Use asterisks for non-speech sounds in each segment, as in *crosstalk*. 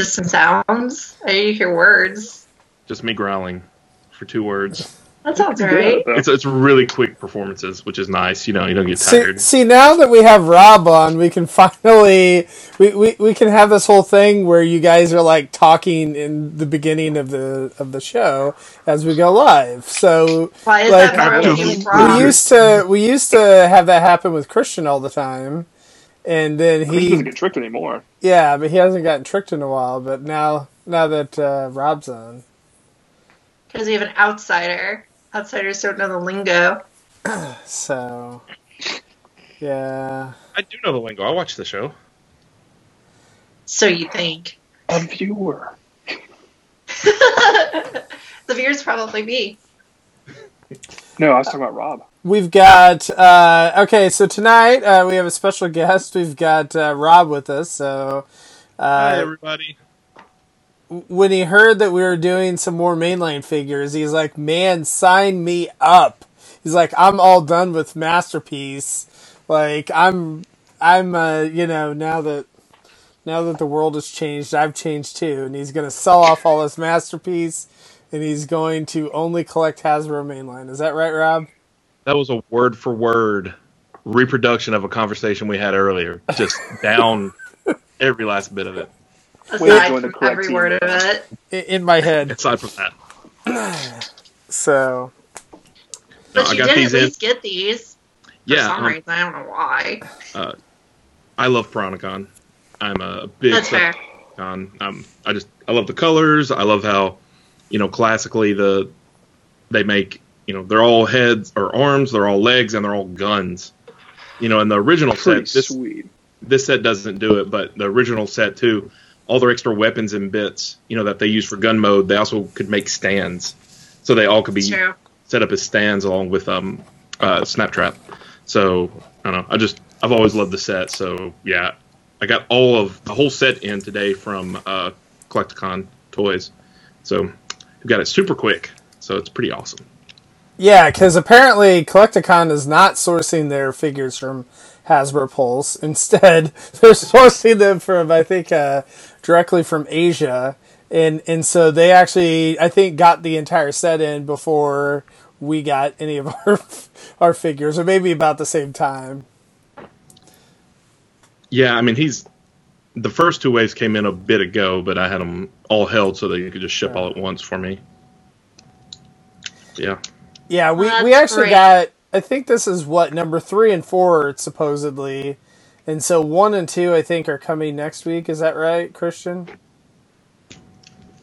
Just some sounds. I didn't hear words. Just me growling for two words. That sounds Good, right. It's it's really quick performances, which is nice. You know, you don't get See, tired. see, now that we have Rob on, we can finally we, we, we can have this whole thing where you guys are like talking in the beginning of the of the show as we go live. So Why is Like, that more I- appealing we used to we used to have that happen with Christian all the time, and then He doesn't get tricked anymore. yeah, but he hasn't gotten tricked in a while. But now now that uh, Rob's on, Because you have an outsider. Outsiders don't know the lingo. *clears throat* so yeah. I do know the lingo. I watch the show. So you think. A viewer. *laughs* the viewers probably me. No, I was talking about Rob. We've got uh, okay. So tonight uh, we have a special guest. We've got uh, Rob with us. So Hi, uh, everybody. when he heard that we were doing some more mainline figures, he's like, "Man, sign me up." He's like, "I'm all done with masterpiece. Like I'm, I'm, uh, you know, now that now that the world has changed, I've changed too." And he's gonna sell off all his masterpiece, and he's going to only collect Hasbro mainline. Is that right, Rob? That was a word for word reproduction of a conversation we had earlier. Just *laughs* down every last bit of it. Aside from every team word of it. In, in my head. *laughs* Aside from that, *sighs* So But I you got did these at in. get these. For yeah, some um, reason. I don't know why. I love Piranacon. I'm a big That's fair. Con. Um, I just I love the colors. I love how, you know, classically the they make you know they're all heads or arms, they're all legs, and they're all guns. You know, in the original Pretty set, this sweet. this set doesn't do it, but the original set too, all their extra weapons and bits, you know, that they use for gun mode, they also could make stands, so they all could be It's true. set up as stands along with um uh, Snaptrap. So I don't know. I just I've always loved the set. So yeah, I got all of the whole set in today from uh, Collecticon Toys. So we got it super quick. So it's pretty awesome. Yeah, because apparently Collecticon is not sourcing their figures from Hasbro Pulse. *laughs* Instead, they're sourcing them from I think uh, directly from Asia, and and so they actually I think got the entire set in before we got any of *laughs* our our figures, or maybe about the same time. Yeah, I mean he's the first two waves came in a bit ago, but I had them all held so that you could just ship all at once for me. Yeah. Yeah, we, Well, we actually great. got. I think this is what number three and four supposedly, and so one and two I think are coming next week. Is that right, Christian?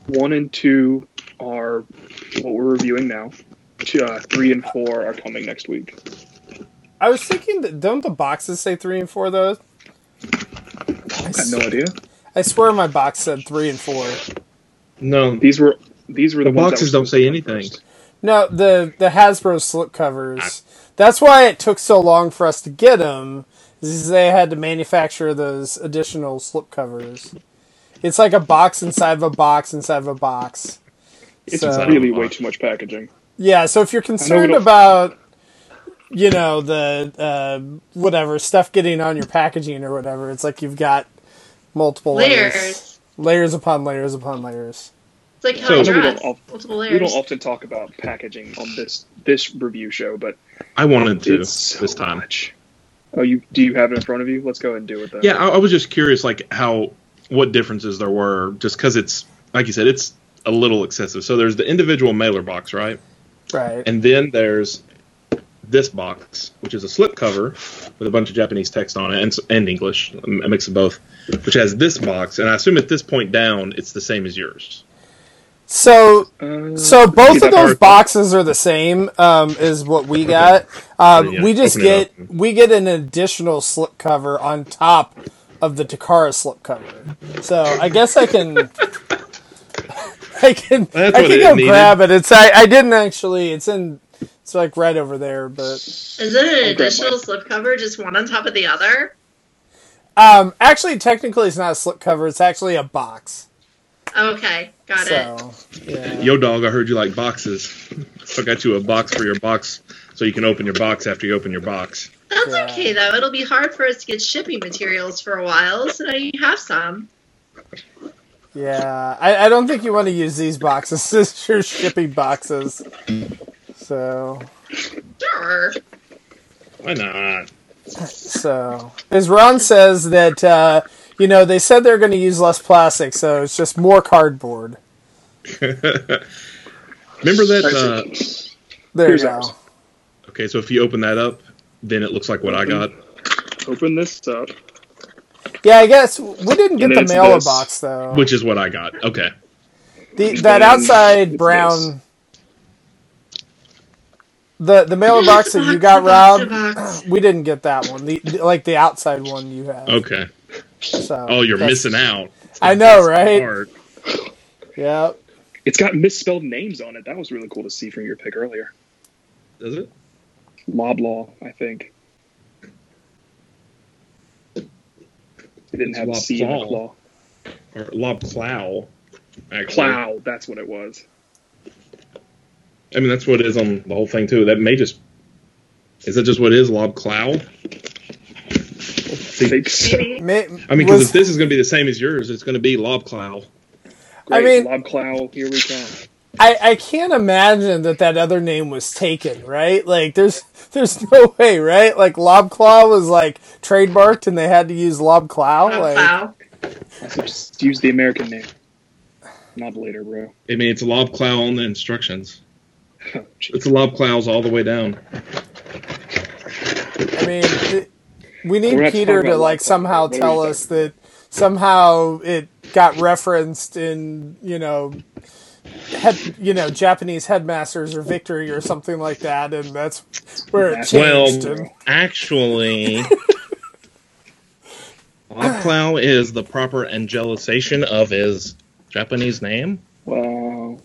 One and two are what we're reviewing now. Two, uh, three and four are coming next week. I was thinking that don't the boxes say three and four though? I, I have no idea. I swear my box said three and four. No, These were these were the, the ones boxes don't say supposed to come anything. first. No, the the Hasbro slip covers. That's why it took so long for us to get them. Is they had to manufacture those additional slip covers. It's like a box inside of a box inside of a box. It's So- really way too much packaging. Yeah, so if you're concerned about, you know, the uh, whatever stuff getting on your packaging or whatever, it's like you've got multiple layers, Layers. layers upon layers upon layers. It's like how So- I know we don't, al- Multiple we don't often talk about packaging on this this review show, but I wanted to so this time. much. Oh, you do you have it in front of you? Let's go ahead and do it then. Yeah, I, I was just curious, like how what differences there were, just because it's like you said, it's a little excessive. So there's the individual mailer box, right? Right. And then there's this box, which is a slip cover with a bunch of Japanese text on it and, and English, a mix of both, which has this box. And I assume at this point down, it's the same as yours. So Uh, So both of those hard? boxes are the same. Um, is what we got. Um, Yeah, we just get we get an additional slip cover on top of the Takara slip cover. So I guess I can. *laughs* I can That's I what can it go needed. grab it. It's I, I didn't actually. It's in. It's like right over there, but Is it an grab additional slip cover? just one on top of the other? um, actually, technically, it's not a slip cover. It's actually a box. Okay, got it. So yeah. Yo, dog, I heard you like boxes. *laughs* so I got you a box for your box so you can open your box after you open your box. That's Yeah. okay though. It'll be hard for us to get shipping materials for a while, so now you have some. Yeah, I, I don't think you want to use these boxes *laughs* as your shipping boxes. So, Sure. Why not? so as Ron says that uh, you know they said they're going to use less plastic, so it's just more cardboard. *laughs* Remember that? Uh, There you go. okay, so if you open that up, then it looks like what I got. Open this up. Yeah, I guess we didn't get the then mailer this. box though. Which is what I got. Okay. The, that outside it's brown. The the mailer box that you got, Box, Rob, box, box. we didn't get that one. The, the- like the outside one you have. Okay. So, Oh, you're missing out. I know, right? part. Yeah. It's got misspelled names on it. That was really cool to see from your pick earlier. Does it? Loblaw, I think. It didn't It's have a C in the claw. Or Lob Clow. That's what it was. I mean, that's what it is on the whole thing too. That may just is that just what it is? Lob Clow. I think so. Maybe. May, I mean, because if this is going to be the same as yours, it's going to be Lobclaw. I mean- Lobclaw, here we come. I, I can't imagine that that other name was taken, right? Like, there's there's no way, right? Like, Lobclaw was like trademarked, and they had to use Lobclaw. Like. I said just use the American name. Not later, bro. I mean, it's Lobclaw on the instructions. *laughs* Oh. It's Lobclaws all the way down. I mean, it, we need We're gonna have to Peter to like somehow What do you tell us that somehow it got referenced in you know. Head, you know, Japanese headmasters or victory or something like that, and that's where it Well, changed. and- actually, *laughs* Lob is the proper angelicization of his Japanese name. Wow.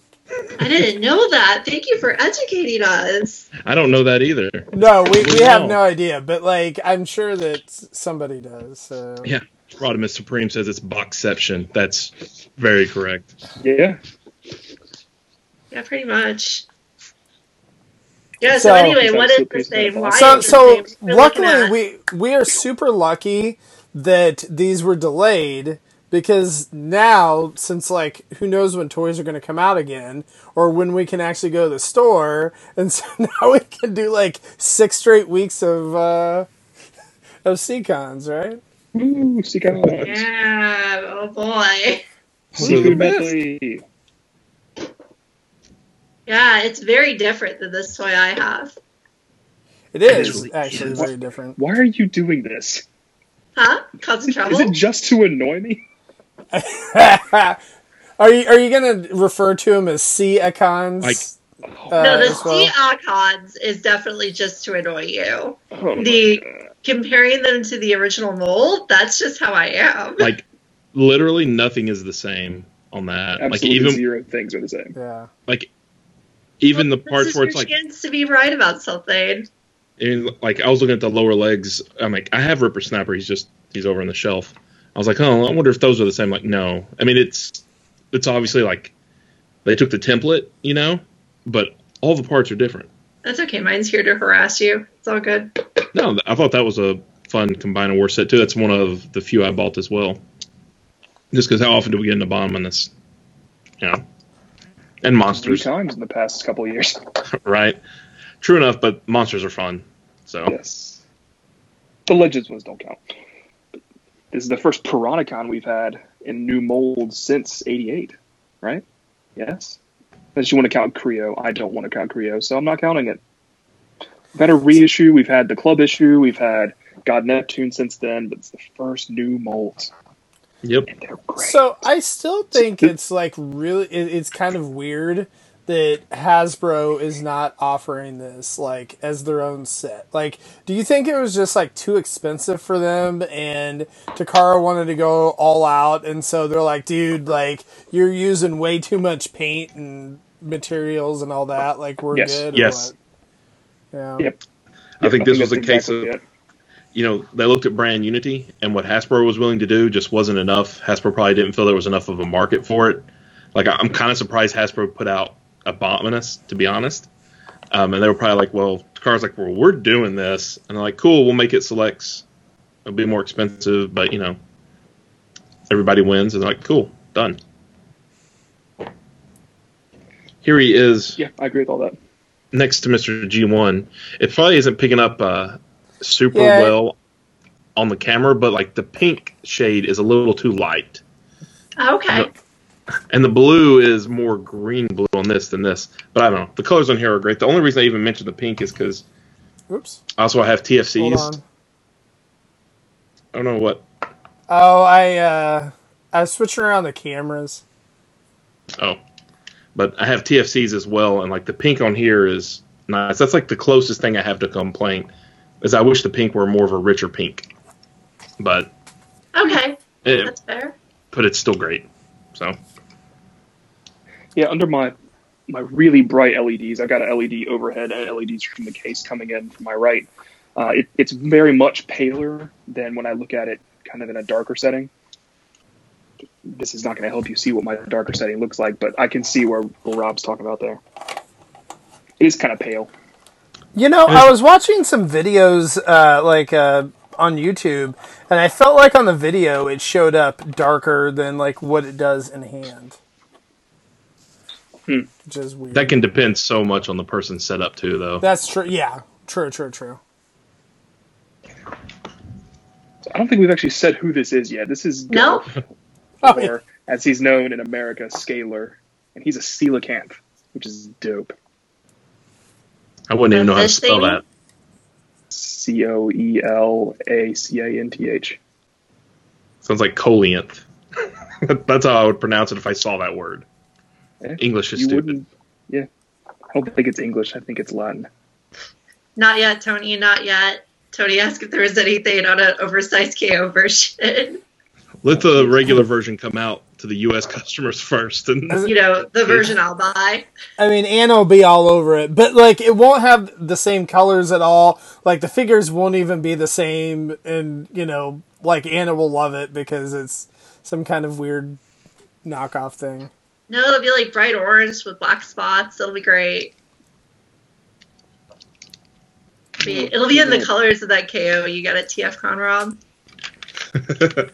I didn't know that. Thank you for educating us. I don't know that either. No, we, we have No. no idea, but like I'm sure that somebody does. So. Yeah. Rodimus Supreme says it's boxception. That's very correct. Yeah. Yeah, pretty much. Yeah. So, So- anyway, what is Piece this of? Why So is so name? We're luckily we we are super lucky that these were delayed because now since like who knows when toys are going to come out again or when we can actually go to the store *laughs* and so now we can do like six straight weeks of uh *laughs* of Seacons, right? Ooh, see kind Yeah. Oh boy. Seafood medley. Yeah, it's very different than this toy I have. It is Actually, actually yes. very different. Why are you doing this? Huh? Cause some trouble? Is it just to annoy me? *laughs* are you are you going to refer to him as sea icons? Like- uh, no, the as well? sea icons is definitely just to annoy you. Oh The- Comparing them to the original mold, that's just how I am. Like, literally nothing is the same on that. Like, even zero things are the same. Yeah. like even the parts where it's like chance to be right about something. And like I was looking at the lower legs. I'm like, I have Ripper Snapper. He's just he's over on the shelf. I was like, oh, I wonder if those are the same. Like, no. I mean, it's it's obviously like they took the template, you know, but all the parts are different. That's okay. Mine's here to harass you. It's all good. No, I thought that was a fun combine war set too. That's one of the few I bought as well. Just because how often do we get in the bottom on this? You know, and Three monsters, times in the past couple of years. *laughs* right? True enough, but monsters are fun. So Yes. The Legends ones don't count. This is the first Piranacon we've had in new molds since '88, right? Yes. Unless you want to count Creo, I don't want to count Creo, so I'm not counting it. We've had a reissue, we've had the club issue, we've had God Neptune since then, but it's the first new mold. yep. and they're great. So I still think it's like really, it's kind of weird that Hasbro is not offering this like as their own set. Like, do you think it was just like too expensive for them and Takara wanted to go all out and so they're like, dude, like you're using way too much paint and materials and all that. Like we're Yes. good. Yes. Yeah. Yep. I think this was a case exactly of it. you know, they looked at brand unity and what Hasbro was willing to do just wasn't enough. Hasbro probably didn't feel there was enough of a market for it. Like, I'm kind of surprised Hasbro put out Abominus, to be honest. Um, and they were probably like, well, Takar's like, well, we're doing this. And they're like, cool, we'll make it selects. It'll be more expensive, but, you know, everybody wins. And they're like, cool, done. Here he is. Yeah, I agree with all that. Next to Mr. G1. It probably isn't picking up uh, super yeah. well on the camera, but, like, the pink shade is a little too light. Oh, okay. And the blue is more green blue on this than this. But I don't know. The colors on here are great. The only reason I even mentioned the pink is because Oops. also I have Hold TFCs. on. I don't know what. Oh, I uh, I was switching around the cameras. Oh, but I have TFCs as well, and like the pink on here is nice. That's like the closest thing I have to complaint. Is I wish the pink were more of a richer pink, but Okay. it, That's fair. but it's still great. So Yeah, under my my really bright LEDs, I've got an LED overhead and LEDs from the case coming in from my right. Uh, it, it's very much paler than when I look at it kind of in a darker setting. This is not going to help you see what my darker setting looks like, but I can see where, where Rob's talking about there. It is kind of pale. You know, I was watching some videos, uh, like uh, on YouTube, and I felt like on the video it showed up darker than like what it does in hand. Hmm. Which is weird. that can depend so much on the person set up too, though. That's true. Yeah, true, true, true. I don't think we've actually said who this is yet. This is No. Garth, *laughs* Oh, yeah. or as he's known in America, Skalor, and he's a coelacanth, which is dope. I wouldn't even know how to spell thing? that. C O E L A C A N T H. Sounds like coleanth. *laughs* That's how I would pronounce it if I saw that word. Eh, English is You stupid. wouldn't. Yeah, I don't think it's English. I think it's Latin. Not yet, Tony. Not yet. Tony asked if there was anything on an oversized KO version. *laughs* Let the regular version come out to the U.S. customers first, and *laughs* you know, the version I'll buy. I mean, Anna will be all over it, but like it won't have the same colors at all. Like the figures won't even be the same, and you know, like Anna will love it because it's some kind of weird knockoff thing. No, it'll be like bright orange with black spots. It'll be great. Be- It'll be in the colors of that KO you got at TFCon, Rob. *laughs*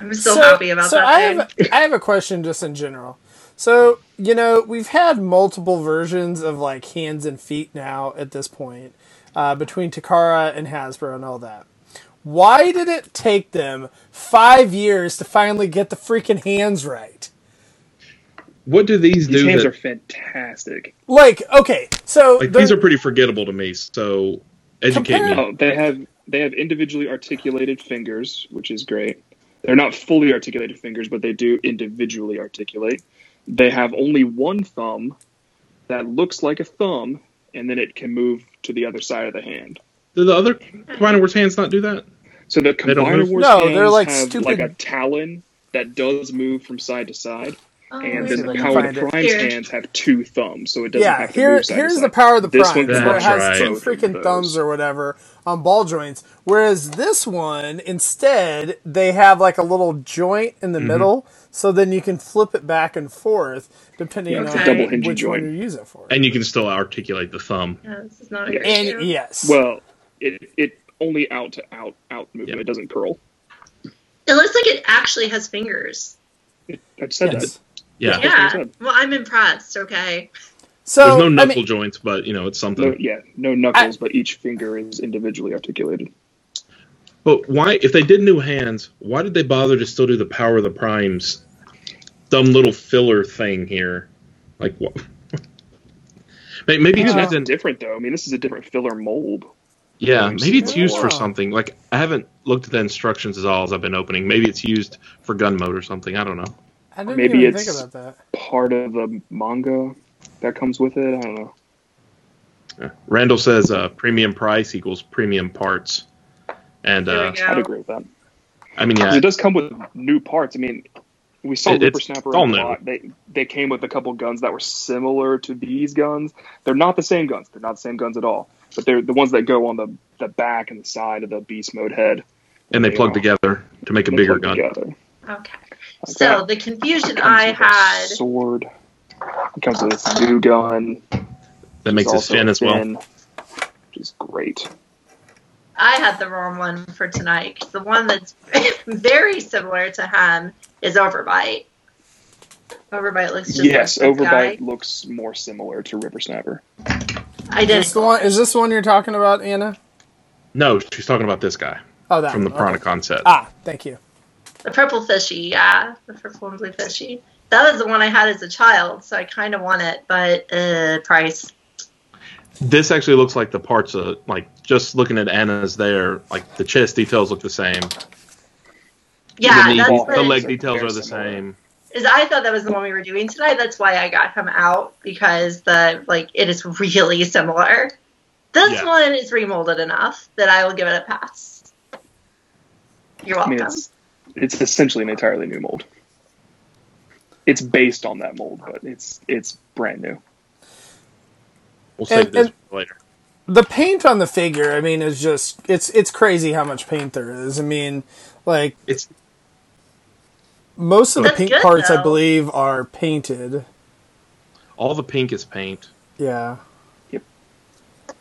I'm so, happy about so that. I have I have a question just in general. So you know we've had multiple versions of like hands and feet now at this point uh, between Takara and Hasbro and all that. Why did it take them five years to finally get the freaking hands right? what do these These do? hands that- are fantastic. Like okay, so like they're- these are pretty forgettable to me. So educate Compare- me. Oh, they have they have individually articulated fingers, which is great. They're not fully articulated fingers, but they do individually articulate. They have only one thumb that looks like a thumb, and then it can move to the other side of the hand. Do the other Combiner Wars hands not do that? So the They don't Combiner? Wars No, hands they're like have stupid- like a talon that does move from side to side, Oh, and then the if I the- can Power of find the. Prime's Here. hands have two thumbs, so it doesn't yeah, have to here, move side to here's side. the power of the This prime one where it has right. two freaking those. thumbs or whatever on ball joints. Whereas this one, instead, they have like a little joint in the mm-hmm. middle, so then you can flip it back and forth depending Yeah, it's a on double hinging which one you use it for. And you can still articulate the thumb. Yeah, this is not a good And issue. yes, Well, it it only out to out out movement. Yeah. It doesn't curl. It looks like it actually has fingers. I just said yes. that. Yeah. Yeah. Well, I'm impressed. Okay. So There's no I knuckle mean, joints, but you know it's something. No, yeah, no knuckles, but each finger is individually articulated. But why, if they did new hands, why did they bother to still do the Power of the Primes dumb little filler thing here? Like what? *laughs* Maybe it's It's used different though. I mean, this is a different filler mold. Yeah, maybe it's seen used it. for something. Like I haven't looked at the instructions at all as I've been opening. Maybe it's used for gun mode or something. I don't know. I didn't maybe even it's- think about that. Part of the manga that comes with it. I don't know. Yeah. Randall says uh, premium price equals premium parts, and uh. I'd agree with that. I mean, yeah, It does come with new parts. I mean, we saw It- it's Rippersnapper all a lot. They they came with a couple guns that were similar to these guns. They're not the same guns. They're not the same guns at all. But they're the ones that go on the the back and the side of the beast mode head. and they They plug are. together to make a bigger gun. together. Okay. Like So that. the confusion I had. sword. It comes with this new gun. That makes It's it thin as well. Which is great. I had the wrong one for tonight. The one that's *laughs* very similar to him is Overbite. Overbite looks just yes, like Overbite guy. looks more similar to Rippersnapper. I Is this the one? Is this the one you're talking about, Anna? No, she's talking about this guy Oh, that from the one. Okay. Piranacon set. Ah, thank you. The purple fishy, yeah. The purple and blue fishy. That was the one I had as a child, so I kind of want it, but uh, price. This actually looks like the parts of like just looking at Anna's there, like the chest details look the same. Yeah, the, knee- that's ball- the leg details are the similar. same. Is I thought that was the one we were doing tonight. That's why I got him out because the like it is really similar. This Yeah. one is remolded enough that I will give it a pass. You're I welcome. mean, it's it's essentially an entirely new mold. It's based on that mold, but it's it's brand new. We'll save And- this and- later. the paint on the figure i mean is just it's it's crazy how much paint there is i mean like It's most of the pink good, parts i believe are painted all the pink is paint. yeah Yep.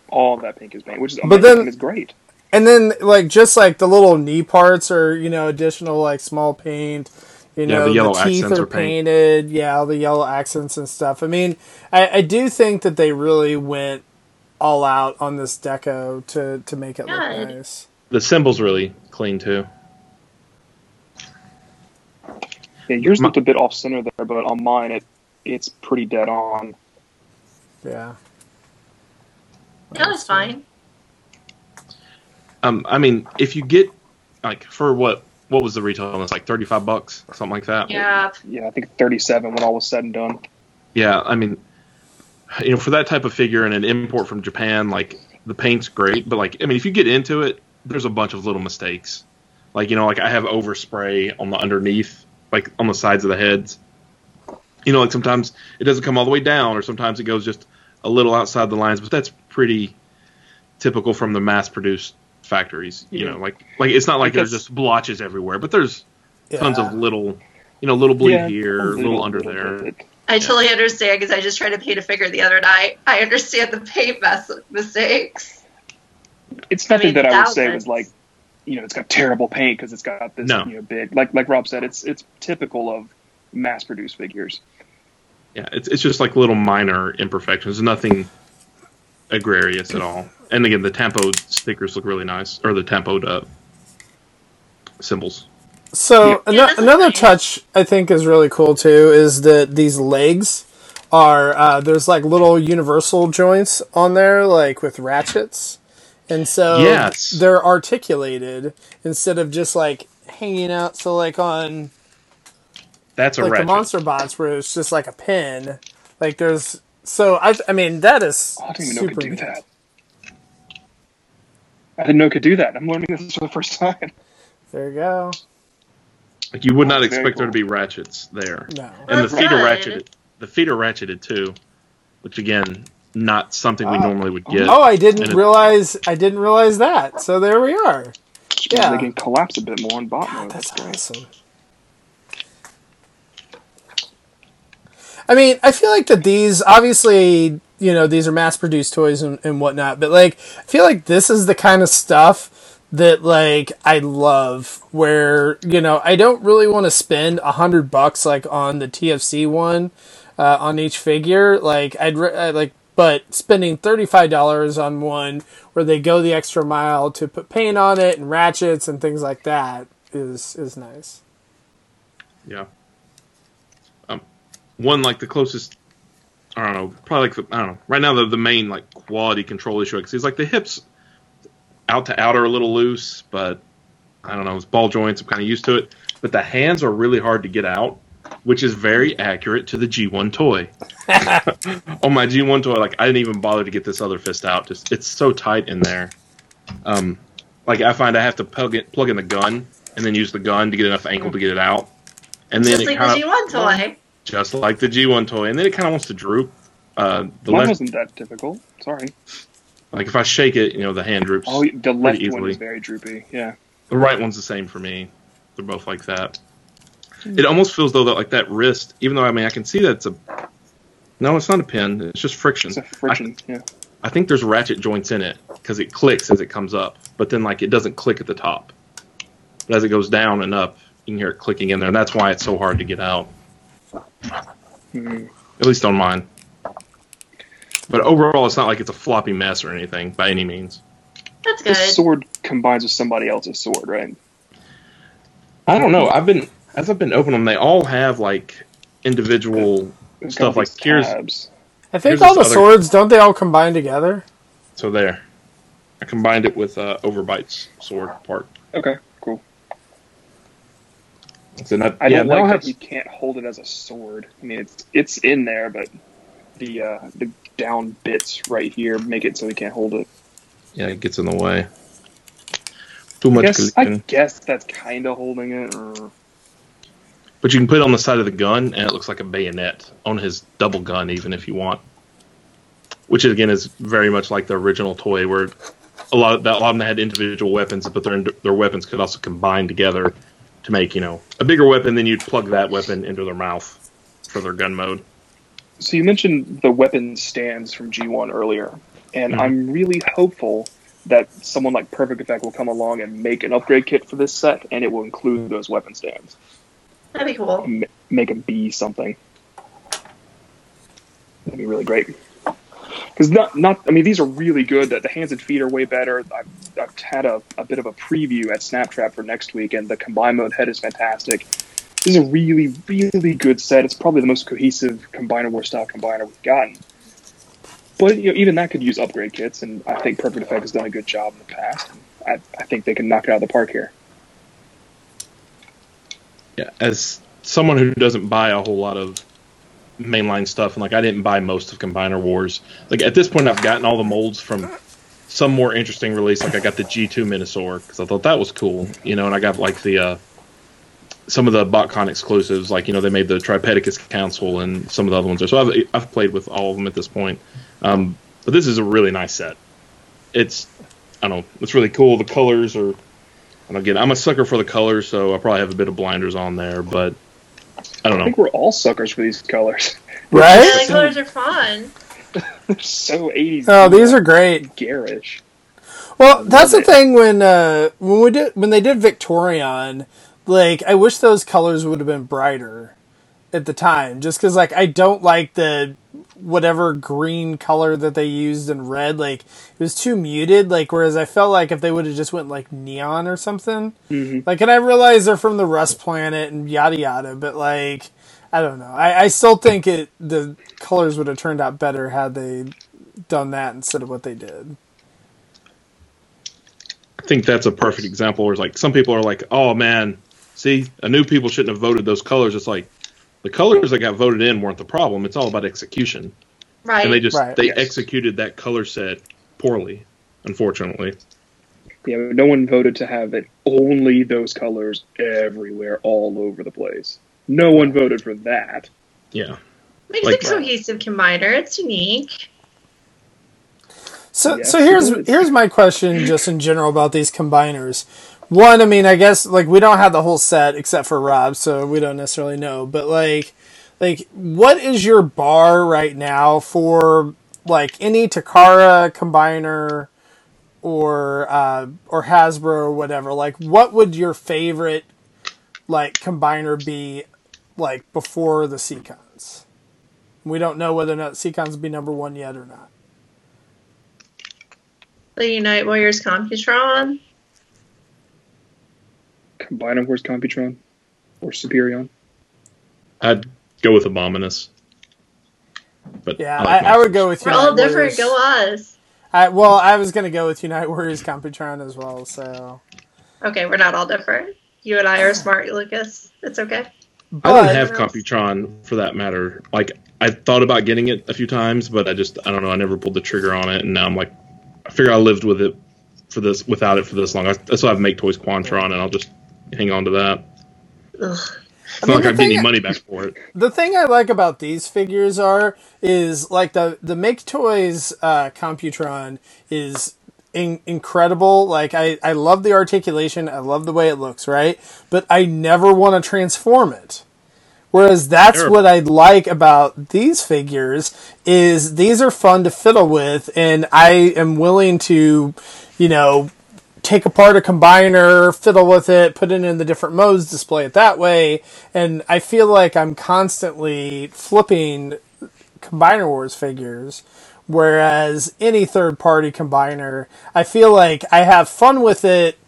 All of that pink is paint, which is But then- it's great. and then like just like the little knee parts are you know additional like small paint you Yeah, know the yellow teeth accents are are paint. painted yeah all the yellow accents and stuff i mean I, I do think that they really went all out on this deco to to make it Yeah, look it- nice The symbol's really clean too. Yeah, yours My- looked a bit off center there, but on mine it it's pretty dead on. yeah that was fine. Um, I mean, if you get like for what what was the retail on this? Like thirty five bucks, or something like that. Yeah, Yeah, I think 37 when all was said and done. Yeah, I mean, you know, for that type of figure and an import from Japan, like the paint's great, but like, I mean, if you get into it, there's a bunch of little mistakes. Like, you know, like I have overspray on the underneath, like on the sides of the heads. You know, like sometimes it doesn't come all the way down, or sometimes it goes just a little outside the lines, but that's pretty typical from the mass-produced factories. You Yeah. know, like like it's not like there's just blotches everywhere, but there's tons of little, you know, little bleed Yeah, here, a little, under there. bit. I totally understand because I just tried to paint a figure the other night. I understand the paint mess mistakes. It's nothing mean, that I would say was like, you know, it's got terrible paint because it's got this, No. you know, big. Like like Rob said, it's it's typical of mass-produced figures. Yeah, it's it's just like little minor imperfections, nothing egregious at all. And again, the tempo stickers look really nice, or the tempoed uh, symbols. So Yeah. ano- Yeah, that's another touch I think is really cool too is that these legs are uh, there's like little universal joints on there like with ratchets, and so Yes. they're articulated instead of just like hanging out. So like on That's a like the monster bots where it's just like a pin. Like there's so I I mean that is Oh, I didn't even know it super could do neat. that. I didn't know it could do that. I'm learning this for the first time. There you go. Like you would not That's very expect there to be ratchets there, No. and the feet are ratcheted. The feet are ratcheted too, which again, not something we Ah. normally would get. Oh, I didn't it- realize I didn't realize that. So there we are. Yeah. They can collapse a bit more in bot mode. That's That's great. awesome. I mean, I feel like that these obviously, you know, these are mass-produced toys and, and whatnot, but like, I feel like this is the kind of stuff that like I love. Where you know, I don't really want to spend a hundred bucks like on the TFC one uh, on each figure. Like, I'd, re- i like, but spending thirty-five dollars on one where they go the extra mile to put paint on it and ratchets and things like that is is nice. Yeah. Um, one like the closest. I don't know. Probably like the, I don't know. Right now, the the main like quality control issue because like the hips out to out are a little loose, but I don't know. It's ball joints. I'm kind of used to it. But the hands are really hard to get out, which is very accurate to the G1 toy. *laughs* On my G1 toy, like I didn't even bother to get this other fist out. Just it's so tight in there. Um, like I find I have to plug it, plug in the gun and then use the gun to get enough angle to get it out. And then Just like kind the G1 toy. just like the G1 toy, and then it kind of wants to droop. Uh, the Mine left, wasn't that difficult. Sorry. like if I shake it, you know, the hand droops. Oh, the left one is very droopy. Yeah. The right one's the same for me. They're both like that. It almost feels though that like that wrist, even though I mean I can see that it's a no, it's not a pin. It's just friction. It's a friction. yeah. I think there's ratchet joints in it because it clicks as it comes up, but then like it doesn't click at the top. But as it goes down and up, you can hear it clicking in there, and that's why it's so hard to get out. Mm. At least on mine. But overall, it's not like it's a floppy mess or anything by any means. That's good. This sword combines with somebody else's sword, right? I don't know. I've been as I've been opening them, they all have like individual It's stuff. Like these here's tabs. I think Here's all the other- swords don't they all combine together? so there. I combined it with uh, Overbite's sword part. Okay, cool. So not, I yeah, don't they all like have that you can't hold it as a sword. I mean, it's it's in there, but the uh, the down bits right here make it so we can't hold it. yeah, it gets in the way. Too I much guess, I guess that's kind of holding it. Or... But you can put it on the side of the gun, and it looks like a bayonet on his double gun, even if you want. Which again is very much like the original toy, where a lot of that, a lot of them had individual weapons, but their their weapons could also combine together to make you know a bigger weapon. Then you'd plug that weapon into their mouth for their gun mode. So you mentioned the weapon stands from G1 earlier, and Mhm. I'm really hopeful that someone like Perfect Effect will come along and make an upgrade kit for this set, and it will include those weapon stands. That'd be cool. M- make them be something. That'd be really great. Because not, not, I mean, these are really good. The, the hands and feet are way better. I've, I've had a, a bit of a preview at Snaptrap for next week, and the combine mode head is fantastic. This is a really, really good set. It's probably the most cohesive combiner war style combiner we've gotten. But you know, even that could use upgrade kits, and I think Perfect Effect has done a good job in the past. I, I think they can knock it out of the park here. As someone who doesn't buy a whole lot of mainline stuff, and like I didn't buy most of Combiner Wars. Like at this point, I've gotten all the molds from some more interesting release. Like I got the G2 Menasor because I thought that was cool, you know, and I got like the uh, some of the BotCon exclusives. Like you know, they made the Tripredacus Council and some of the other ones. There. So I've I've played with all of them at this point. Um, but this is a really nice set. It's I don't know, it's really cool. The colors are. And again, I'm a sucker for the colors, so I probably have a bit of blinders on there, but I don't know. I think we're all suckers for these colors. *laughs* Yeah, Right? the colors are fun. *laughs* They're so 80s. Oh, these are great. garish. Well, that's the it. thing when uh, when we did when they did Victorion, like I wish those colors would have been brighter at the time, just because like I don't like the whatever green color that they used in red. Like it was too muted. Like whereas I felt like if they would have just went like neon or something, Mhm. like and I realize they're from the Rust Planet and yada yada, but like I don't know. I, I still think it the colors would have turned out better had they done that instead of what they did. I think that's a perfect example where it's like some people are like, "Oh man, see, a new people shouldn't have voted those colors." It's like the colors that got voted in weren't the problem. It's all about execution, Right. and they just Right. they Yes. executed that color set poorly, unfortunately. Yeah, no one voted to have it only those colors everywhere, all over the place. No one voted for that. Yeah, Makes like- a cohesive combiner. It's unique. So, Yes, so here's here's my question, just in general about these combiners. One, I mean, I guess like we don't have the whole set except for Rob, so we don't necessarily know. But like, like, what is your bar right now for like any Takara combiner or uh, or Hasbro or whatever? Like, what would your favorite like combiner be like before the Seacons? We don't know whether or not Seacons be number one yet or not. The Unite Warriors Computron. Combine Wars Computron or Superion. I'd go with Abominus. But Yeah, like I, I would go with We're all different. Go us. I, well, I was gonna go with Unite Warriors Computron as well. So, Okay, we're not all different. You and I are smart, Lucas. It's okay. I but didn't have Computron for that matter. Like I thought about getting it a few times, but I just I don't know. I never pulled the trigger on it, and now I'm like, I figure I lived with it for this without it for this long. I, that's why I have Make Toys Quantron, and I'll just hang on to that. Ugh. It's mean, like the I get thing- any money back for it. *laughs* the thing I like about these figures are is like the the Make Toys uh, Computron is in, incredible. Like I I love the articulation. I love the way it looks. Right, but I never want to transform it. Whereas that's Terrible. what I like about these figures is these are fun to fiddle with, and I am willing to, you know, take apart a combiner, fiddle with it, put it in the different modes, display it that way, and I feel like I'm constantly flipping Combiner Wars figures. Whereas any third party combiner, I feel like I have fun with it.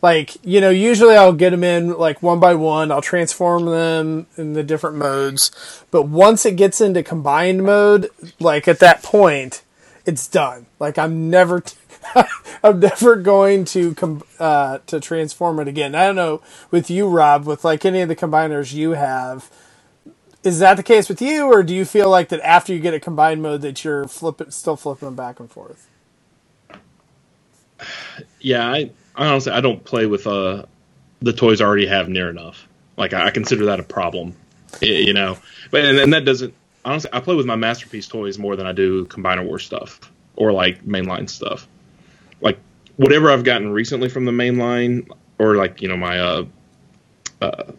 Like, you know, usually I'll get them in like one by one, I'll transform them in the different modes. But once it gets into combined mode, like at that point, it's done. Like I'm never, t- *laughs* I'm never going to com- uh, to transform it again. I don't know with you, Rob, with like any of the combiners you have. Is that the case with you, or do you feel like that after you get a combined mode that you're flipping, still flipping them back and forth? Yeah, I, I honestly I don't play with uh the toys I already have near enough. Like I, I consider that a problem, you know. But and, and that doesn't honestly I play with my masterpiece toys more than I do Combiner War stuff or like mainline stuff. Whatever I've gotten recently from the mainline or like you know my uh, uh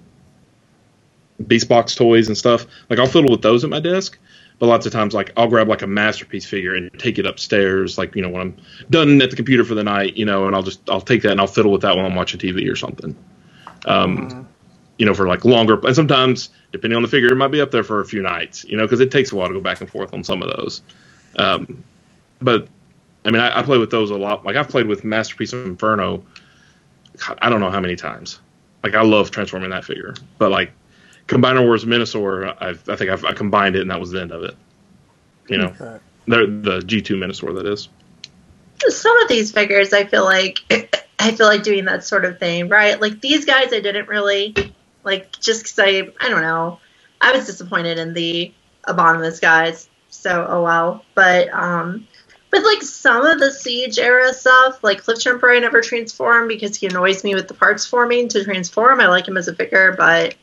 Beast Box toys and stuff. Like I'll fiddle with those at my desk. But lots of times, like I'll grab like a masterpiece figure and take it upstairs, like you know when I'm done at the computer for the night, you know, and I'll just I'll take that and I'll fiddle with that while I'm watching TV or something. Um, you know, for like longer, and sometimes depending on the figure, it might be up there for a few nights, you know, because it takes a while to go back and forth on some of those. Um, but I mean, I, I play with those a lot. Like I've played with Masterpiece of Inferno, I don't know how many times. Like I love transforming that figure, but like Combiner Wars Menasor, I've, I think I've I combined it and that was the end of it. You know, Okay. the the G two Menasor that is. some of these figures I feel like *laughs* I feel like doing that sort of thing, right? Like these guys I didn't really like just because I I don't know I was disappointed in the Abominus guys, so oh well. But um, with like some of the Siege era stuff, like Cliff Jumper, I never transform because he annoys me with the parts forming to transform. I like him as a figure, but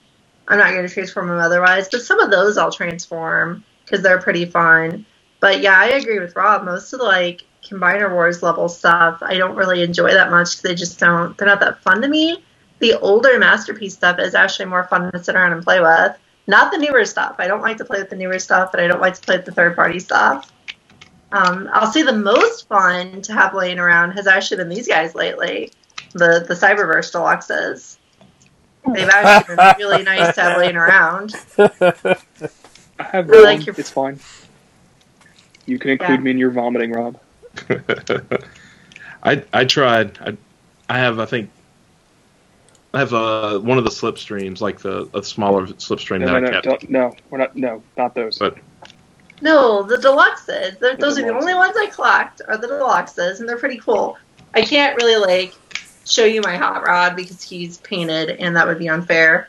I'm not going to transform him otherwise. But some of those I'll transform because they're pretty fun. But yeah, I agree with Rob. Most of the like Combiner Wars level stuff, I don't really enjoy that much because they just don't. They're not that fun to me. The older masterpiece stuff is actually more fun to sit around and play with. Not the newer stuff. I don't like to play with the newer stuff, but I don't like to play with the third party stuff. Um, I'll say the most fun to have laying around has actually been these guys lately, the the Cyberverse deluxes. They've actually been really nice to have laying around. *laughs* I have I one. like your- It's fine. You can include Yeah. me in your vomiting, Rob. *laughs* I I tried. I I have I think I have uh, one of the slipstreams, like the a smaller slipstream No, that no, I no, kept. don't- no, we're not. No, not those. But No, the deluxes. They're, those are the only ones I collect are the deluxes, and they're pretty cool. I can't really like show you my hot rod because he's painted, and that would be unfair.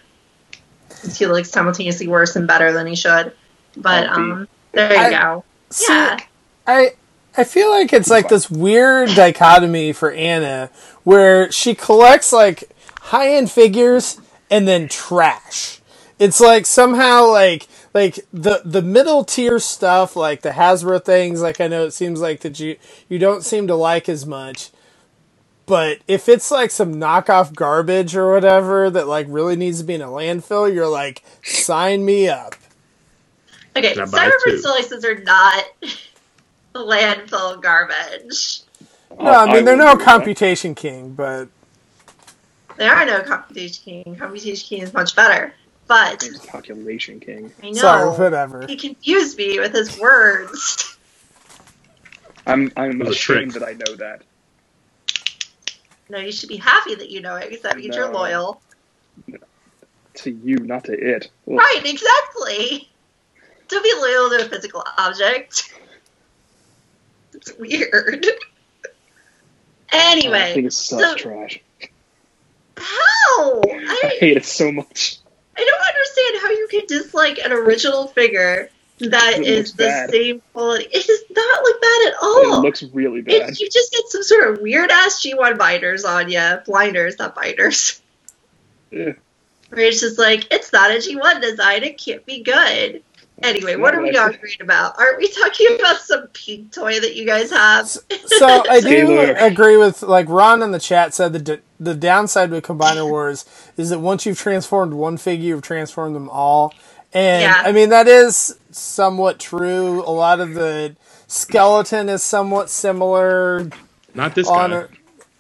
Since He looks simultaneously worse and better than he should. But um, there you I- go. See, Yeah, I I feel like it's like this weird dichotomy for Anna where she collects like high end figures and then trash. It's like somehow like like the the middle tier stuff like the Hasbro things like I know it seems like that you you don't seem to like as much. But if it's like some knockoff garbage or whatever that like really needs to be in a landfill, you're like sign me up. okay. Can I buy Cyberverse two? deluxes are not *laughs* landfill garbage. No, I mean they're no do that. computation king, but There are no computation king. Computation king is much better. But He's Calculation King. I know sorry, whatever. he confused me with his words. I'm I'm It was trick. ashamed that I know that. No, you should be happy that you know it because that means you're loyal. To you, not to it. Ugh. Right, exactly. Don't be loyal to a physical object. It's weird. anyway I Anyway, think it's such so- trash. how? I I, hate it so much. I don't understand how you can dislike an original figure that It is the bad. same quality. It does not look bad at all. It looks really bad. It, you just get some sort of weird ass G1 binders on you. Blinders, not binders. Yeah. Where it's just like, it's not a G1 design, it can't be good. Anyway, what are we Yeah. arguing about? Aren't we talking about some pink toy that you guys have? *laughs* so I do agree with like Ron in the chat said the d- the downside with Combiner *laughs* Wars is that once you've transformed one figure, you've transformed them all, and Yeah. I mean that is somewhat true. A lot of the skeleton is somewhat similar not this on guy. it.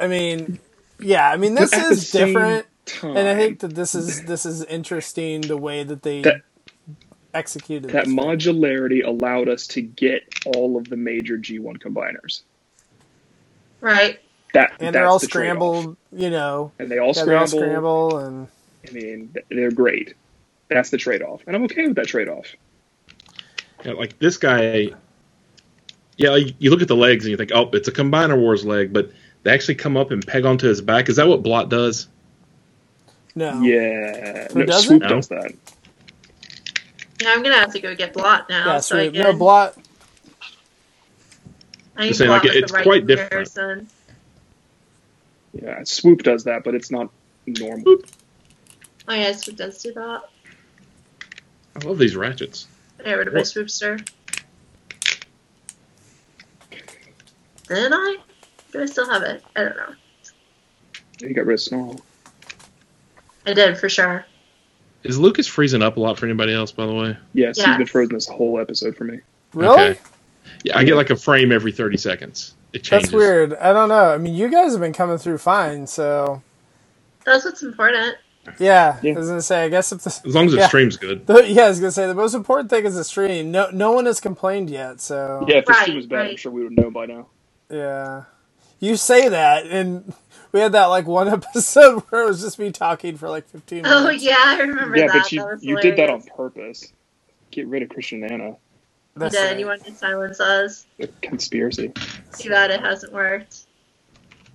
I mean, yeah, I mean this But at the is different, time, and I think that this is this is interesting the way that they That- executed that this. modularity allowed us to get all of the major G1 combiners. Right. That and they're all the trade-off. scrambled, you know. and they all Yeah, they all scramble. scramble, and I mean, they're great. That's the trade-off, and I'm okay with that trade-off. Yeah, like this guy. Yeah, like, you look at the legs and you think, oh, it's a Combiner Wars leg, but they actually come up and peg onto his back. Is that what Blot does? no, Yeah, Who no, does Swoop it? does that. Now I'm gonna have to go get Blot now. yeah, so I sweet. can, No blot. I need Just saying, Blot like, with it's the right quite different. Yeah, Swoop does that, but it's not normal. Oh yeah, Swoop does do that. I love these ratchets. I got rid of my Swoopster. Did I? Do I still have it? I don't know. You got rid of Snarl. I did for sure. Is Lucas freezing up a lot for anybody else, by the way? Yes, he's been frozen this whole episode for me. Really? Okay. Yeah, I get like a frame every 30 seconds. It changes. That's weird. I don't know. I mean, you guys have been coming through fine, so That's what's important. yeah. Yeah. I was gonna say. I guess if the As long as the *laughs* Yeah. stream's good. The, yeah, I was gonna say the most important thing is the stream. No, no one has complained yet. So Yeah, if the Right, stream was bad, I'm sure we would know by now. yeah. You say that, and we had that like one *laughs* episode where it was just me talking for like fifteen oh, minutes. Oh yeah, I remember that. yeah, that. but you that you did that on purpose. Get rid of Christian and Anna. You That's did. it. You wanted to silence us. A conspiracy. Too bad it hasn't worked.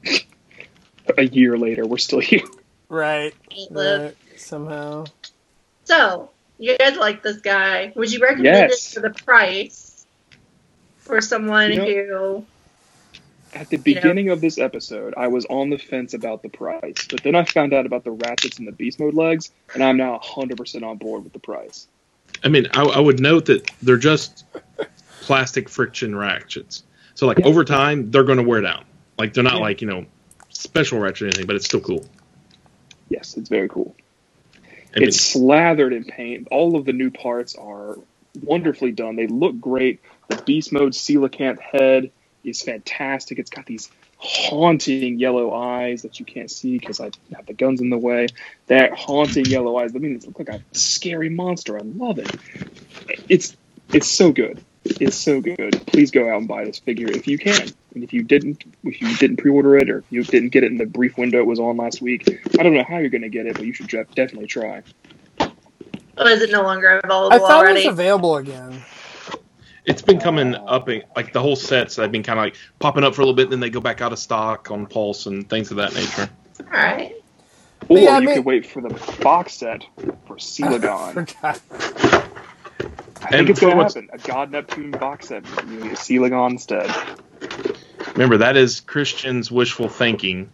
*laughs* A year later, we're still here. right, right. Somehow, So, you guys like this guy. Would you recommend Yes. it for the price? For someone You know- who At the know? beginning of this episode, I was on the fence about the price, but then I found out about the ratchets and the beast mode legs, and I'm now 100% on board with the price. I mean, I, I would note that they're just plastic friction ratchets. So, like, Yeah. over time, they're going to wear down. Like, they're not Yeah. like, you know, special ratchet or anything, but it's still cool. Yes, it's very cool. I mean, it's slathered in paint. All of the new parts are wonderfully done. They look great. The beast mode coelacanth head is fantastic. It's got these haunting yellow eyes that you can't see because I have the guns in the way. That haunting yellow eyes. I mean, it looks like a scary monster. I love it. It's it's so good. It's so good. Please go out and buy this figure if you can. And if you didn't, if you didn't pre-order it or if you didn't get it in the brief window it was on last week, I don't know how you're going to get it, but you should definitely try. oh, is it no longer available I thought already? it was available again. It's been coming up, in, like, the whole sets, they've been kind of like popping up for a little bit, then they go back out of stock on Pulse and things of that nature. All right. Or yeah, I you mean- could wait for the box set for Celagon. *laughs* Forgot. I think And it's going to what's- happen. A God Neptune box set. You get Celagon instead. Remember, that is Christian's wishful thinking.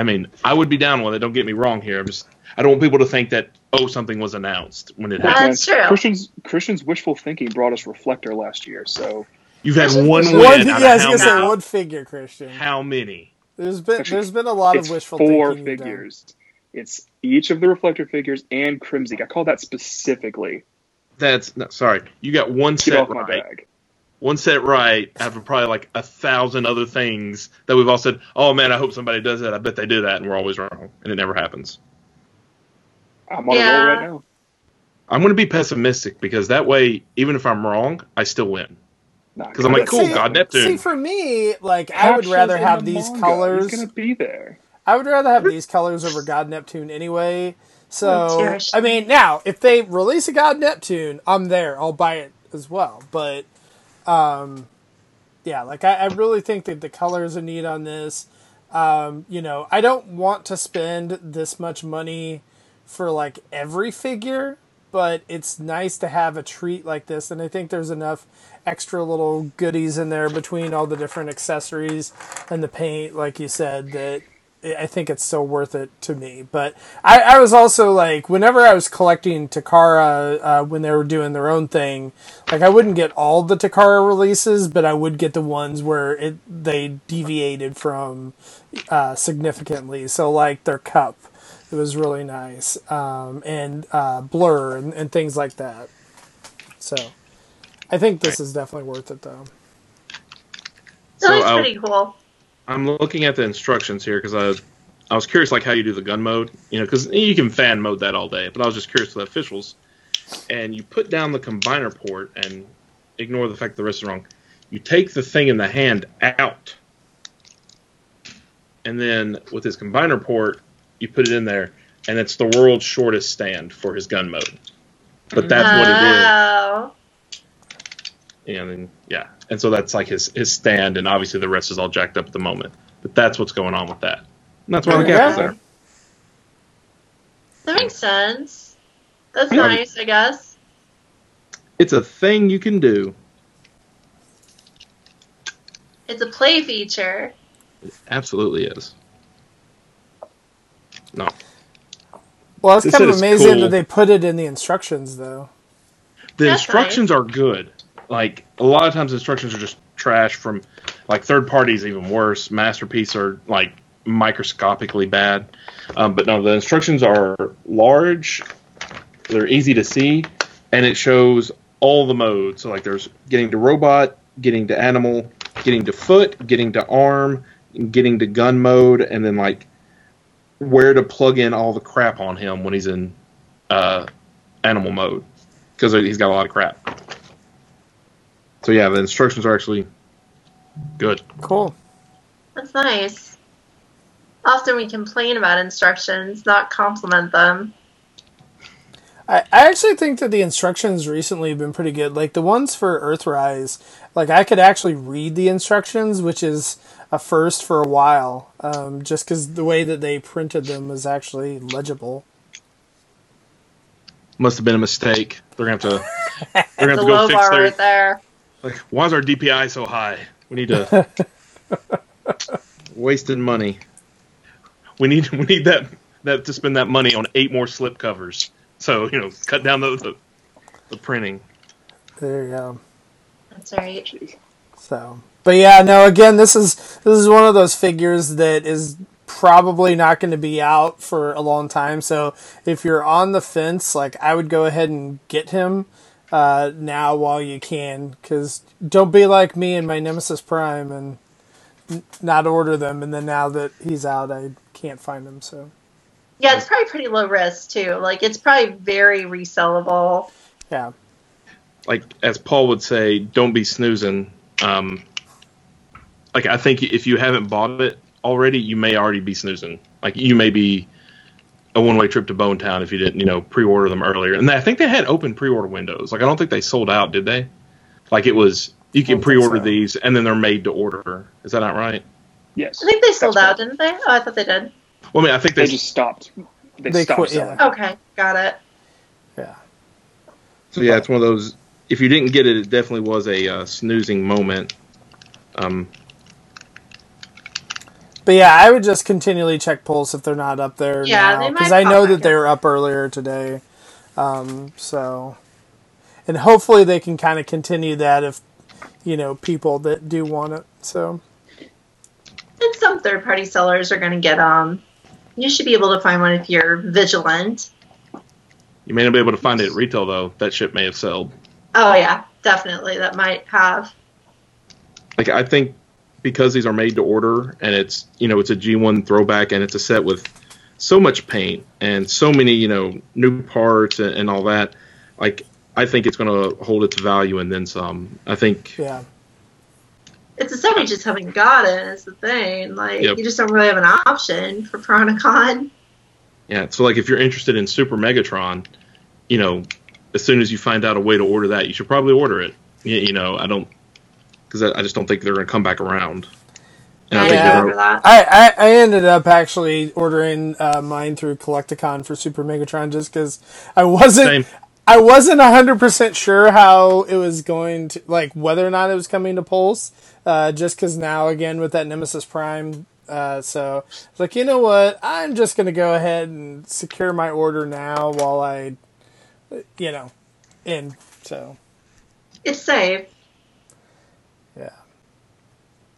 I mean, I would be down with it. Don't get me wrong here. I'm just, I don't want people to think that oh something was announced when it That's happened. true. Christian's Christian's wishful thinking brought us Reflector last year, so You've had Christian's one wishful- win. One, out yeah, I was gonna say many? one figure, Christian. how many? There's been Actually, there's been a lot it's of wishful four thinking. you've done. figures. It's each of the Reflector figures and Crimsy. I call that specifically. That's no, sorry. You got one Get set off my right. bag. One set right out of probably like a thousand other things that we've all said. Oh man, I hope somebody does that. I bet they do that, and we're always wrong, and it never happens. I'm on a Yeah. roll right now. I'm going to be pessimistic because that way, even if I'm wrong, I still win. Because I'm like, cool, that's- God Neptune. See, for me, like I would rather have the these manga. colors. He's gonna be there. I would rather have these colors over God Neptune anyway. So I mean, now if they release a God Neptune, I'm there. I'll buy it as well. But um, yeah, like I, I really think that the colors are neat on this. Um, you know, I don't want to spend this much money for like every figure, but it's nice to have a treat like this, and I think there's enough extra little goodies in there between all the different accessories and the paint, like you said, that I think it's still worth it to me. But I, I was also like, whenever I was collecting Takara uh, when they were doing their own thing, like I wouldn't get all the Takara releases, but I would get the ones where it they deviated from uh, significantly. So like their cup, it was really nice, um, and uh, Blur and, and things like that. So I think this is definitely worth it though. So, So it's I'll- pretty cool. I'm looking at the instructions here because I I was curious like how you do the gun mode, you know, because you can fan mode that all day. But I was just curious to the officials, and you put down the combiner port and ignore the fact the rest is wrong. You take the thing in the hand out, and then with his combiner port, you put it in there, and it's the world's shortest stand for his gun mode. But that's what it is Oh. and then, yeah, and so that's like his his stand, and obviously the rest is all jacked up at the moment. But that's what's going on with that. And that's why the gap is there. That makes sense. That's Yeah. nice, I guess. It's a thing you can do. It's a play feature. It absolutely is. No, Well, it's kind of amazing cool. that they put it in the instructions, though. the That's instructions are good. Like a lot of times, instructions are just trash from like third parties. Even worse, Masterpiece are like microscopically bad. Um, but no, the instructions are large. They're easy to see, and it shows all the modes. So like, there's getting to robot, getting to animal, getting to foot, getting to arm, getting to gun mode, and then like where to plug in all the crap on him when he's in uh, animal mode because he's got a lot of crap. So yeah, the instructions are actually good. Cool. That's nice. Often we complain about instructions, not compliment them. I, I actually think that the instructions recently have been pretty good. Like the ones for Earthrise, like I could actually read the instructions, which is a first for a while, um, just because the way that they printed them was actually legible. Must have been a mistake. They're gonna have to. They're gonna have to low go fix bar their. right there. Like, why is our DPI so high? We need to. *laughs* wasting money. We need we need that that to spend that money on eight more slip covers. So you know, cut down the the, the printing. There you go. That's right. Jeez. So, but yeah, no. Again, this is this is one of those figures that is probably not going to be out for a long time. So, if you're on the fence, like I would go ahead and get him uh, now while you can, because don't be like me and my Nemesis Prime and n- not order them, and then now that he's out, I can't find them. So, Yeah, it's probably pretty low risk too. Like it's probably very resellable. yeah, like as Paul would say, don't be snoozing. Um, like I think if you haven't bought it already, you may already be snoozing. Like you may be a one way trip to Bone Town if you didn't, you know, pre order them earlier. And I think they had open pre order windows. Like I don't think they sold out, did they? Like it was you can pre order so. these and then they're made to order. Is that not right? Yes. I think they sold That's out, correct. didn't they? Oh, I thought they did. Well, I mean, I think They they, just stopped. They, They stopped quit, selling. yeah. Okay, got it. yeah. so yeah, it's one of those. If you didn't get it, it definitely was a uh, snoozing moment. Um, But yeah, I would just continually check pulse if they're not up there Yeah, now because I know that they were up earlier today. Um, so, and hopefully they can kind of continue that if you know people that do want it. So And some third party sellers are going to get um. You should be able to find one if you're vigilant. you may not be able to find it at retail though. That ship may have sold. Oh yeah, definitely. That might have. like I think because these are made to order and it's you know it's a G1 throwback and it's a set with so much paint and so many you know new parts and, and all that like I think it's going to hold its value and then some I think yeah, It's a set we just haven't gotten. Is the thing. Like Yep. you just don't really have an option for Piranacon. yeah so like if you're interested in Super Megatron you know as soon as you find out a way to order that you should probably order it you, you know I don't because I, I just don't think they're going to come back around and I I think Yeah. remember they're, that. I, I, I ended up actually ordering uh, mine through Collecticon for Super Megatron just because I wasn't Same. I wasn't hundred percent sure how it was going to like whether or not it was coming to Pulse. Uh, just because now again with that Nemesis Prime, uh, so it's like you know what, I'm just gonna go ahead and secure my order now while I, you know, in so It's safe.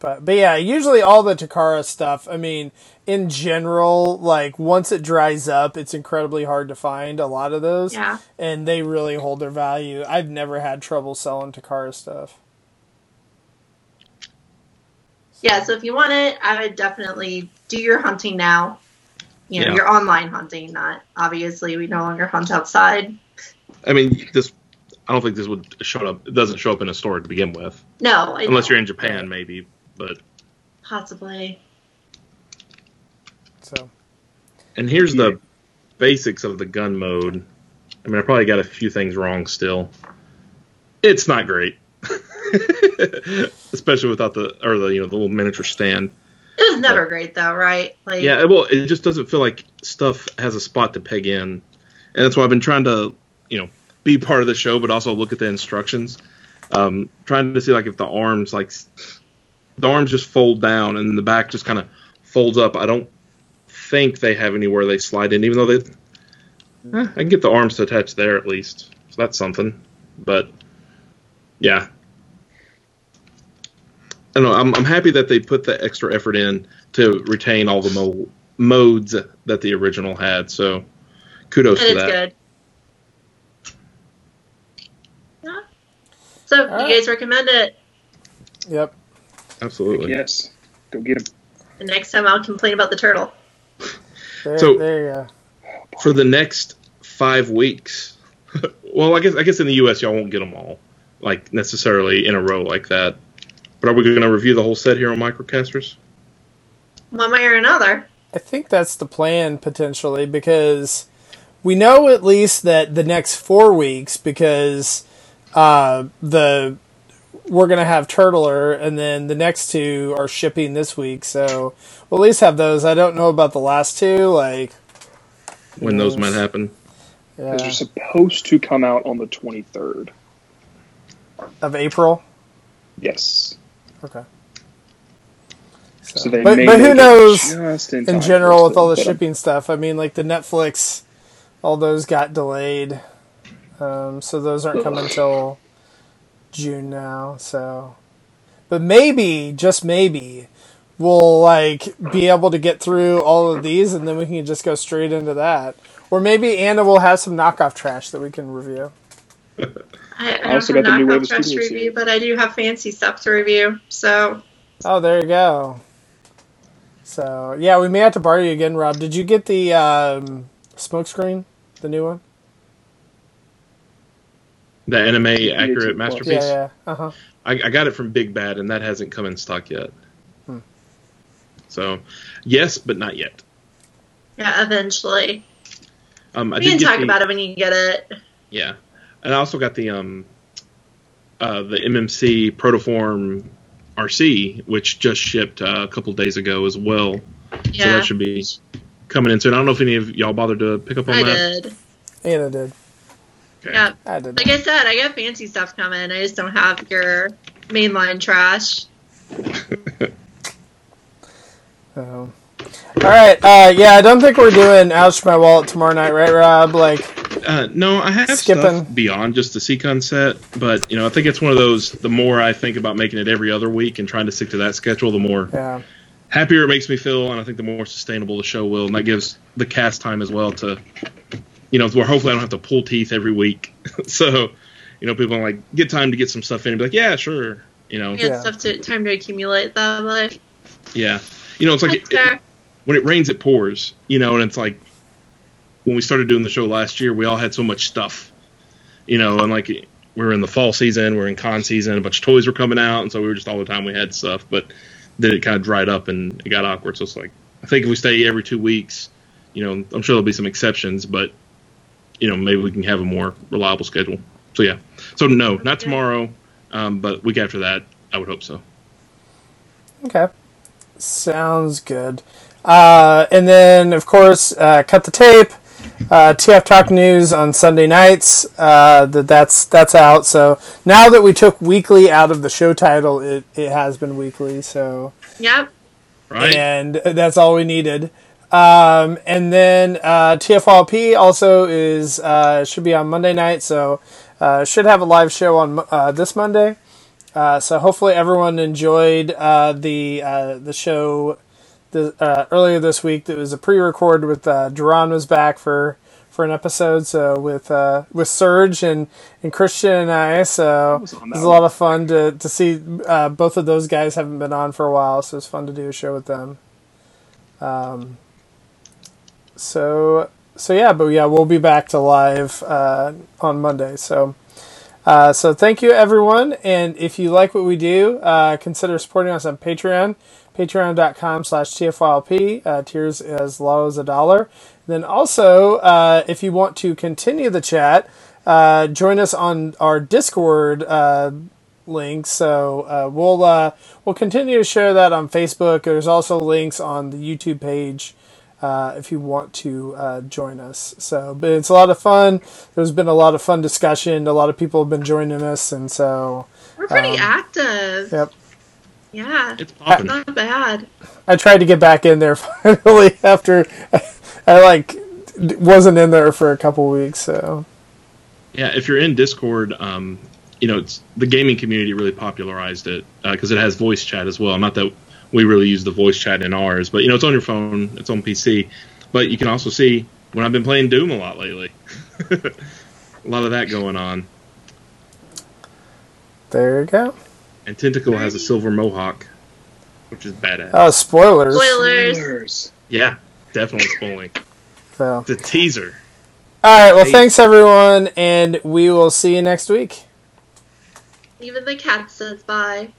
Yeah. But but yeah, usually all the Takara stuff. I mean, in general, like once it dries up, it's incredibly hard to find a lot of those. Yeah. And they really hold their value. I've never had trouble selling Takara stuff. Yeah. So if you want it, I would definitely do your hunting now. you know, Yeah. you're online hunting, not obviously we no longer hunt outside. I mean, this. I don't think this would show up. It doesn't show up in a store to begin with, No, I unless know. you're in Japan, maybe. But possibly. So and here's the basics of the gun mode. I mean, I probably got a few things wrong still. It's not great, *laughs* especially without the or the you know the little miniature stand. It was never great though, right? Like Yeah, well, it just doesn't feel like stuff has a spot to peg in, and that's why I've been trying to, you know, be part of the show, but also look at the instructions, um, trying to see like if the arms like s- the arms just fold down and the back just kind of folds up. I don't think they have anywhere they slide in, even though they, eh, I can get the arms to attach there at least, so that's something. But yeah, I don't know. I'm, I'm happy that they put the extra effort in to retain all the mo- modes that the original had. So kudos and to it's that. good. Yeah. So Alright. you guys recommend it. yep. Absolutely. Yes. Go get him. The next time I'll complain about the turtle. There, So- there you go. For the next five weeks, *laughs* well, I guess I guess in the U.S. y'all won't get them all like necessarily in a row like that. But are we going to review the whole set here on Microcasters? One way or another. I think that's the plan potentially because we know at least that the next four weeks because uh, the we're gonna have Turtler and then the next two are shipping this week, so we'll at least have those. I don't know about the last two, like When those might happen. yeah, Those are supposed to come out on the 23rd. of April. Yes. Okay. So they but may but who knows in, in general with all the get 'em. shipping stuff? I mean, like the Netflix, all those got delayed, um, so those aren't coming until June now. So, but maybe, just maybe, we'll like be able to get through all of these, and then we can just go straight into that. Or maybe Anna will have some knockoff trash that we can review. *laughs* I, I, I also don't got the new knockoff Wave of trash to review, series. but I do have fancy stuff to review. So Oh, there you go. So yeah, we may have to borrow you again, Rob. Did you get the um, smoke screen, the new one? The anime Yeah, accurate it's- masterpiece. Yeah, yeah. Uh huh. I, I got it from Big Bad, and that hasn't come in stock yet. Hmm. So, yes, but not yet. yeah, eventually Um, I we did can talk the- about it when you get it. Yeah, and I also got the um, uh, the MMC Protoform RC, which just shipped uh, a couple days ago as well. Yeah. So that should be coming in soon. I don't know if any of y'all bothered to pick up on I that. did. Anna did. Okay. Yeah, I like I said, I got fancy stuff coming. I just don't have your mainline trash. *laughs* Um, all right. Uh, yeah, I don't think we're doing ouch my wallet tomorrow night, right, Rob? Like, Uh, no, I have Skipping. stuff beyond just the Seacon set, but you know, I think it's one of those. The more I think about making it every other week and trying to stick to that schedule, the more yeah, happier it makes me feel, and I think the more sustainable the show will, and that gives the cast time as well to, you know, where hopefully I don't have to pull teeth every week. *laughs* so, you know, people are like get time to get some stuff in and be like, yeah, sure, you know, You had Yeah. stuff to time to accumulate that way. yeah, you know, it's like That's it, when it rains, it pours, you know, and it's like when we started doing the show last year, we all had so much stuff, you know, and like we were in the fall season, we are in con season, a bunch of toys were coming out, and so we were just all the time we had stuff, but then it kind of dried up and it got awkward. So it's like I think if we stay every two weeks, you know, I'm sure there'll be some exceptions, but you know, maybe we can have a more reliable schedule. So yeah, so no, not tomorrow, um, but week after that, I would hope so. okay, sounds good. Uh, and then, of course, uh, cut the tape. Uh, TF Talk News on Sunday nights. Uh, that that's that's out. So now that we took weekly out of the show title, it, it has been weekly. So Yep. Right? and that's all we needed. Um, and then uh, TFLP also is uh, should be on Monday night, so uh, should have a live show on uh, this Monday. Uh, so hopefully everyone enjoyed uh, the uh, the show the, uh, earlier this week. That was a pre-record with uh, Duran was back for for an episode. So with uh, with Serge and, and Christian and I, so it was a lot of fun to to see uh, both of those guys haven't been on for a while. So it's fun to do a show with them. Um, so so yeah, but yeah, we'll be back to live uh, on Monday. So. Uh, so thank you everyone, and if you like what we do, uh, consider supporting us on Patreon, patreon.com slash TFYLP, uh, tiers as low as a dollar. Then also, uh, if you want to continue the chat, uh, join us on our Discord uh, link. So uh, we'll uh, we'll continue to share that on Facebook. There's also links on the YouTube page uh, if you want to uh, join us. So, but it's a lot of fun. There's been a lot of fun discussion. A lot of people have been joining us, and so We're pretty Um, active. yep. Yeah. It's popping. Not bad. I tried to get back in there *laughs* finally after *laughs* I like wasn't in there for a couple weeks. So Yeah, if you're in Discord, um, you know, it's the gaming community really popularized it because it has voice chat as well. Not that we really use the voice chat in ours, but you know, it's on your phone, it's on PC. But you can also see when I've been playing Doom a lot lately. *laughs* a lot of that going on. there you go. And Tentacle has a silver mohawk, which is badass. Oh, spoilers. Spoilers. Spoilers. yeah, definitely spoiling. *laughs* So, It's a teaser. all right. Well, thanks everyone, and we will see you next week. Even the cat says bye.